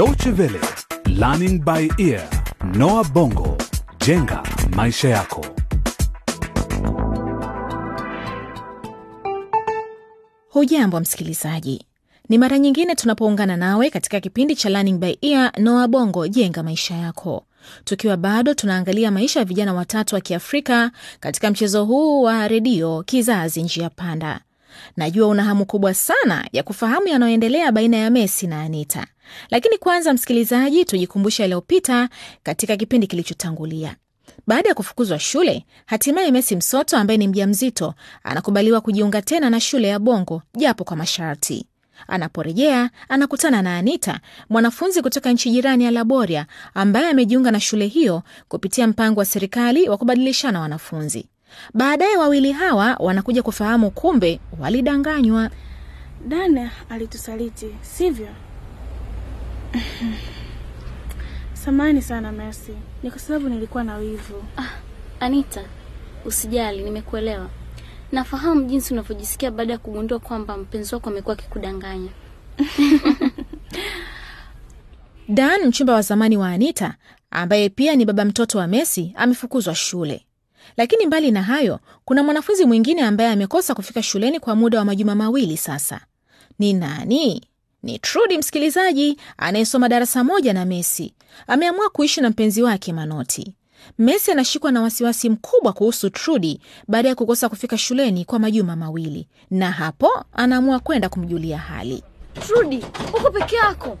Deutsche Welle, Learning by Ear, Noah Bongo, jenga maisha yako. Hujambo msikilizaji, ni mara nyingine tunapoungana nawe katika kipindi cha Learning by Ear Noah Bongo, jenga maisha yako, tukiwa bado tunaangalia maisha ya vijana watatu wa Kiafrika katika mchezo huu wa redio Kizazi Njia Panda. Najua una hamu kubwa sana ya kufahamu yanayoendelea baina ya Messi na Anita, lakini kwanza, msikilizaji, tujikumbushe yaliyopita katika kipindi kilichotangulia. Baada ya kufukuzwa shule, hatimaye Messi Msoto ambaye ni mjamzito anakubaliwa kujiunga tena na shule ya Bongo japo kwa masharti. Anaporejea anakutana na Anita, mwanafunzi kutoka nchi jirani ya Laboria ambaye amejiunga na shule hiyo kupitia mpango wa serikali wa kubadilishana wanafunzi. Baadaye wawili hawa wanakuja kufahamu kumbe walidanganywa. Dana alitusaliti, sivyo? Samani sana Mercy, ni kwa sababu nilikuwa na wivu. Ah, Anita, usijali, nimekuelewa. Nafahamu jinsi unavyojisikia baada ya kugundua kwamba mpenzi wako amekuwa akikudanganya. Dan, mchumba wa zamani wa Anita ambaye pia ni baba mtoto wa Messi, amefukuzwa shule. Lakini mbali na hayo, kuna mwanafunzi mwingine ambaye amekosa kufika shuleni kwa muda wa majuma mawili sasa. Ni nani? Ni Trudi, msikilizaji, anayesoma darasa moja na Messi. Ameamua kuishi na mpenzi wake Manoti. Messi anashikwa na wasiwasi mkubwa kuhusu Trudi baada ya kukosa kufika shuleni kwa majuma mawili, na hapo anaamua kwenda kumjulia hali. Trudi, uko peke yako?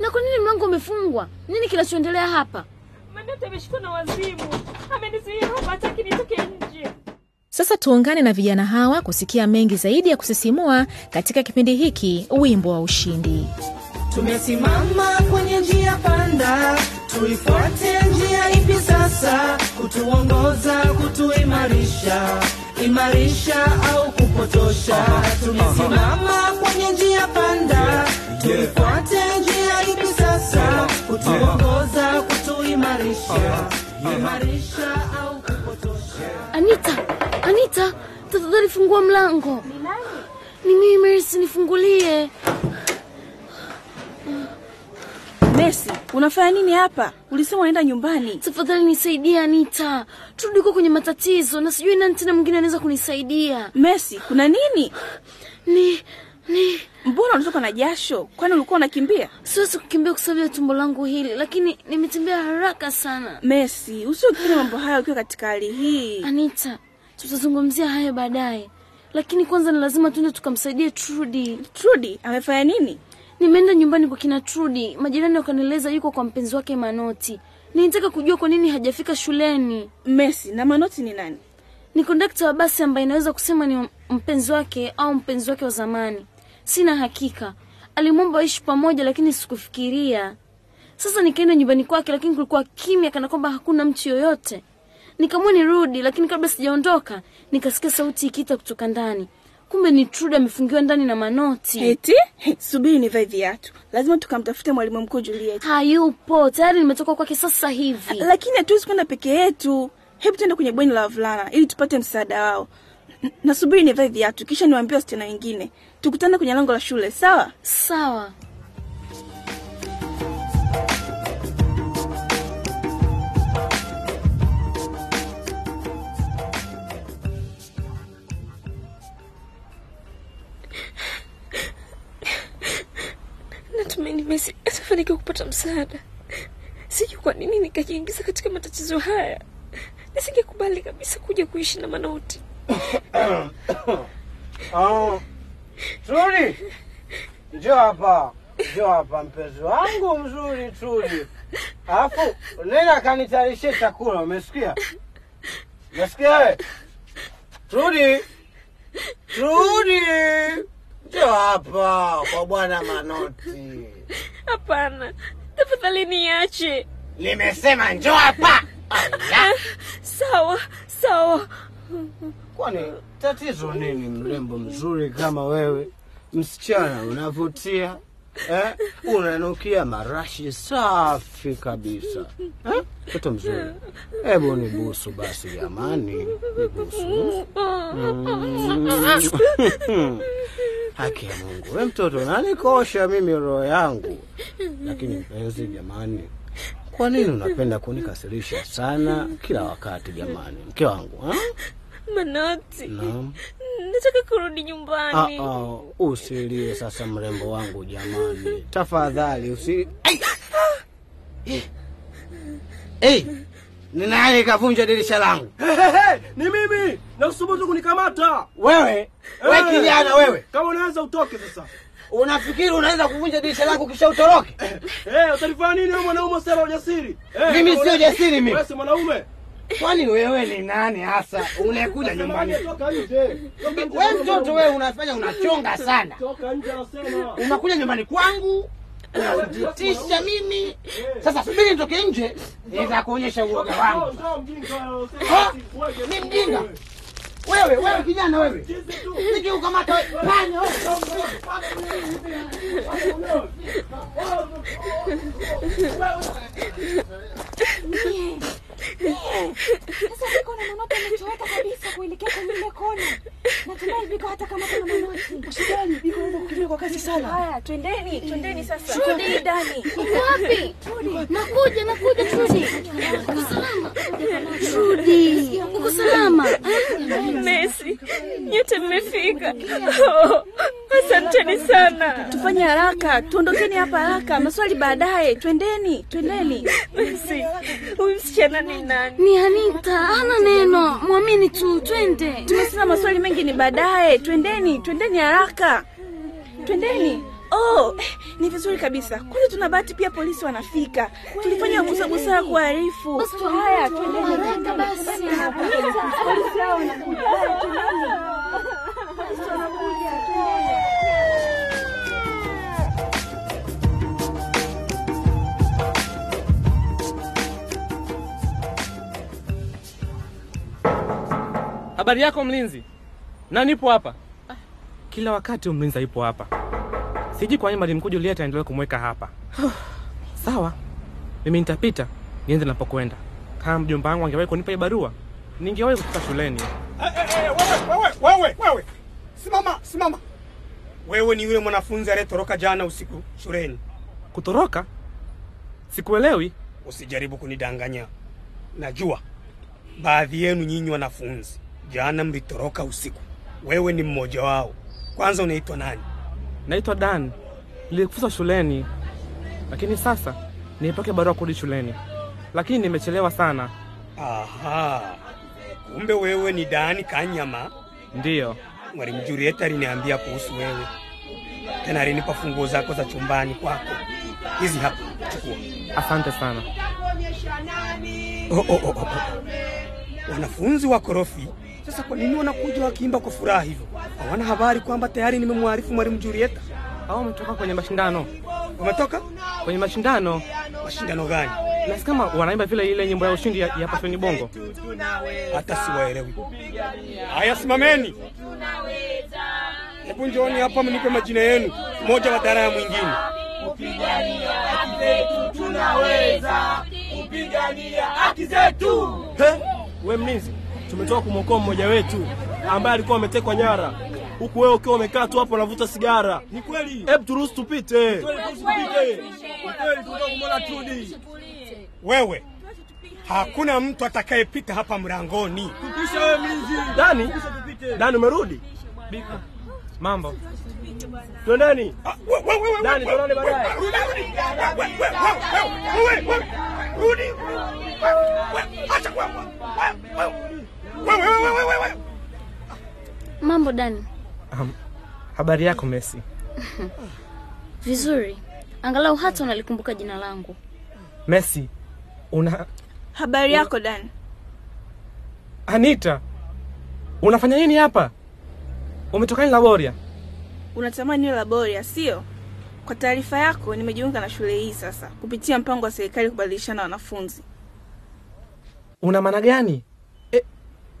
Na kwa nini mlango umefungwa? Nini kinachoendelea hapa? Manoti ameshikwa na wazimu, amenizuia roho, hataki nitoke nje. Sasa tuungane na vijana hawa kusikia mengi zaidi ya kusisimua katika kipindi hiki, wimbo wa ushindi. Tumesimama kwenye njia panda, tuifuate njia ipi sasa? Kutuongoza, kutuimarisha, imarisha au kupotosha? Tumesimama kwenye njia panda, tuifuate kutuimarisha, imarisha au kupotosha? Anita, Anita, tafadhali fungua mlango. Ni mimi Mercy, nifungulie. Mercy, unafanya nini hapa? Ulisema unaenda nyumbani. Tafadhali nisaidie Anita, turudi huko kwenye matatizo na sijui nani tena mwingine anaweza kunisaidia. Mercy, kuna nini? Ni ni Mbona unatoka na jasho? Kwani ulikuwa unakimbia? siwezi kukimbia kwa sababu ya tumbo langu hili, lakini nimetembea haraka sana. Mercy, usio mambo haya ukiwa katika hali hii. Anita, tutazungumzia hayo baadaye, lakini kwanza ni lazima tuende tukamsaidie Trudi. Trudy amefanya nini? Nimeenda nyumbani kwa kina Trudi, majirani wakanieleza yuko kwa mpenzi wake Manoti. Nilitaka kujua kwa nini hajafika shuleni. Mercy, na Manoti ni nani? Ni kondakta wa basi ambaye inaweza kusema ni mpenzi wake au mpenzi wake wa zamani. Sina hakika. Alimwomba waishi pamoja, lakini sikufikiria. Sasa nikaenda nyumbani kwake, lakini kulikuwa kimya, kana kwamba hakuna mtu yoyote. Nikamua nirudi, lakini kabla sijaondoka nikasikia sauti ikiita kutoka ndani. Kumbe ni Trude amefungiwa ndani na Manoti. Eti? Subiri nivae viatu. Lazima tukamtafute mwalimu mkuu Juliet. Hayupo tayari, nimetoka kwake sasa hivi. Lakini hatuwezi kwenda peke yetu. Hebu tuende kwenye bweni la wavulana ili tupate msaada wao. Nasubiri nivae viatu kisha niwaambie wasichana wengine. Tukutane kwenye lango la shule, sawa? Sawa. Natumaini Messi atafanikiwa kupata msaada. Sijui kwa nini nikajiingiza katika matatizo haya. Nisingekubali kabisa kuja kuishi na Manoti. Trudi, njoo hapa, njoo hapa mpenzi wangu mzuri Trudi. Alafu nenda kanitayarishe chakula, umesikia? Umesikia wewe? Trudi, Trudi, njoo hapa kwa bwana Manoti. Hapana, tafadhali niache. Nimesema njoo hapa. Sawa, sawa. Kwani tatizo nini? Mrembo mzuri kama wewe, msichana unavutia eh? Unanukia marashi safi kabisa eh? Mtoto mzuri, hebu nibusu basi jamani, nibusu. Mm. haki ya Mungu, we mtoto nanikosha mimi roho yangu. Lakini mpenzi, jamani, kwa nini unapenda kunikasirisha sana kila wakati jamani, mke wangu ha? Manoti, Naam. nataka kurudi Ah, nyumbani. ah, usilie sasa mrembo wangu jamani, tafadhali usi Ai! Hey. Eh, ni nani kavunja dirisha langu? Hehehe, ni mimi na usubutu kunikamata Wewe we Eh. kijana wewe, kama unaweza utoke sasa unafikiri unaweza kuvunja dirisha langu kisha utoroke? Eh, utalifanya nini wewe mwanaume sasa ujasiri Eh, Mimi sio jasiri mimi. wewe si mwanaume Kwani wewe ni nani hasa Unakuja nyumbani? Toka mtoto wewe unafanya unachonga sana, toka nje anasema unakuja nyumbani kwangu unanitisha mimi. Sasa subiri nitoke nje, nitakuonyesha uoga wangu. Ni mjinga wewe, wewe kijana wewe, nikiukamata panya wewe. Sasa viko na manoti ametoweka kabisa kuelekea kwenye ile kona. Natumai viko hata kama kuna manoti. Shidani, biko naenda kukimbia kwa kasi sana. Haya, twendeni, twendeni sasa. Twendeni ndani. Uko wapi? Nakuja, nakuja Trudi. Uko salama? Trudi, uko salama? Messi, nyote mmefika. Oh, asanteni sana. Tufanye haraka, tuondokeni hapa haraka. Maswali baadaye. Twendeni, twendeni. Messi, huyu msichana ni nani? Ni Anita, hana neno. Mwamini tu, twende. Tumesema maswali mengi ni baadaye. Twendeni, twendeni haraka. Twendeni. Oh, ni vizuri kabisa. Kwani tuna bahati pia polisi wanafika. Tulifanya busara busara kuarifu. Haya, twendeni basi. Polisi hao wanakuja. Polisi wanakuja. Habari yako mlinzi? Na nipo hapa. Kila wakati mlinzi aipo hapa. Sijui kwa nini mwalimu mkuu Juliet aendelee kumweka hapa. Sawa, mimi nitapita niende napokwenda. Kama mjomba wangu angewahi kunipa hii barua, ningewahi kufika shuleni. wewe wewe wewe simama simama wewe ni yule mwanafunzi aliyetoroka jana usiku shuleni Kutoroka? Sikuelewi. usijaribu kunidanganya najua baadhi yenu nyinyi wanafunzi jana mlitoroka usiku wewe ni mmoja wao kwanza unaitwa nani Naitwa Dan. nilifukuzwa shuleni, lakini sasa nipake barua kurudi shuleni, lakini nimechelewa sana. aha. Kumbe wewe ni dani kanyama? Ndiyo, mwalimu Julieta aliniambia kuhusu wewe. Tena alinipa funguo zako za chumbani kwako. Hizi hapa chukua. Asante sana. oh, oh, oh, oh. wanafunzi wa korofi sasa kwa nini wanakuja wakiimba kwa furaha hivyo hawana habari kwamba tayari nimemwarifu mwalimu julieta? Au umetoka kwenye mashindano? wametoka Kwenye mashindano? Mashindano gani? Nasi kama wanaimba vile ile nyimbo ya ushindi ya, ya Pasoni Bongo. hata siwaelewi. Haya simameni. Hebu njooni hapa mnipe majina yenu. Mmoja badala ya mwingine. He? We mlinzi, tumetoka kumwokoa mmoja wetu ambaye alikuwa ametekwa nyara, huku wewe ukiwa umekaa tu hapo unavuta sigara. Ni kweli, hebu turuhusu tupite. Wewe hakuna mtu atakayepita hapa mlangoni. Tupisha wewe mlinzi. Dani, Dani umerudi? Bika. Mambo. Twendeni. Dani, tuonane baadaye. Rudi. Acha wewe. Mambo Dani um, habari yako Messi? Vizuri, angalau hata unalikumbuka jina langu. Messi, una Habari yako Dan? Anita, unafanya nini hapa? Umetoka nini Laboria? Unatamani niwe laboria, sio? Kwa taarifa yako, nimejiunga na shule hii sasa kupitia mpango wa serikali kubadilishana wanafunzi. Una maana gani? E,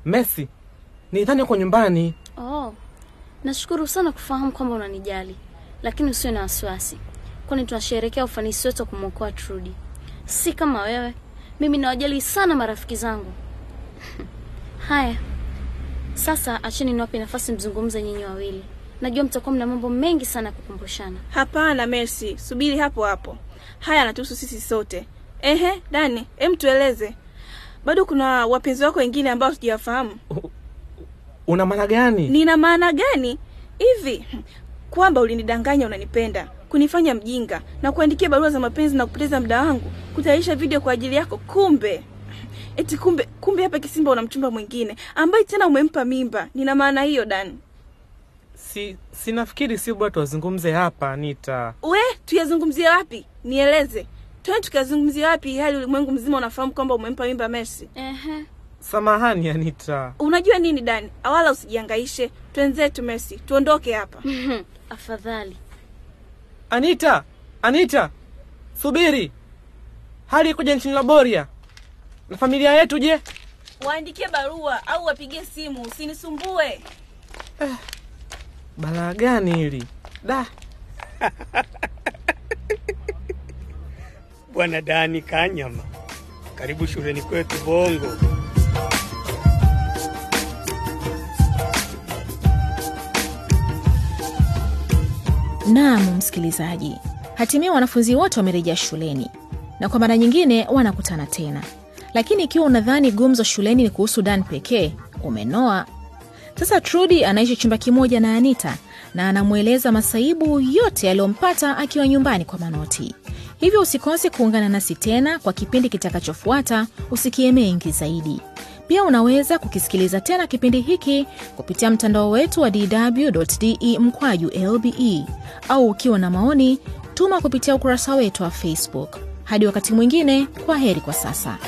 Messi, nidhani uko nyumbani. Nashukuru sana kufahamu kwamba unanijali, lakini usiwe na wasiwasi, kwani tunasherehekea ufanisi wetu wa kumwokoa Trudi. Si kama wewe, mimi nawajali sana marafiki zangu. Haya, sasa acheni niwape nafasi mzungumze nyinyi wawili, Najua mtakuwa mna mambo mengi sana ya kukumbushana. Hapana Mercy, subiri hapo hapo. Haya yanatuhusu sisi sote. Ehe, Dani, em tueleze. Bado kuna wapenzi wako wengine ambao sijawafahamu. Una maana gani? Nina maana gani? Hivi kwamba ulinidanganya unanipenda, kunifanya mjinga na kuandikia barua za mapenzi na kupoteza muda wangu, kutayarisha video kwa ajili yako, kumbe eti kumbe kumbe hapa Kisimba una mchumba mwingine ambaye tena umempa mimba. Nina maana hiyo Dani. Si sinafikiri si bora tuwazungumze hapa Anita. We, tuyazungumzie wapi? Nieleze. Twende tukazungumzia wapi hali ulimwengu mzima unafahamu kwamba umempa mimba Mercy? Ehe. Samahani Anita. Unajua nini Dani? Awala usijiangaishe, Twenzetu Mercy, tuondoke hapa. Afadhali. Anita, Anita, subiri. Hali ikoje nchini Laboria? Na familia yetu je? Waandikie barua au wapigie simu, usinisumbue. Balaa gani hili? Da, Bwana Dani Kanyama, karibu shuleni kwetu Bongo. Naam, msikilizaji, hatimaye wanafunzi wote wamerejea shuleni na kwa mara nyingine wanakutana tena. Lakini ikiwa unadhani gumzo shuleni ni kuhusu Dan pekee, umenoa. Sasa Trudi anaishi chumba kimoja na Anita na anamweleza masaibu yote yaliyompata akiwa nyumbani kwa Manoti. Hivyo usikose kuungana nasi tena kwa kipindi kitakachofuata usikie mengi zaidi. Pia unaweza kukisikiliza tena kipindi hiki kupitia mtandao wetu wa dw.de mkwaju lbe au ukiwa na maoni tuma kupitia ukurasa wetu wa Facebook. Hadi wakati mwingine, kwa heri kwa sasa.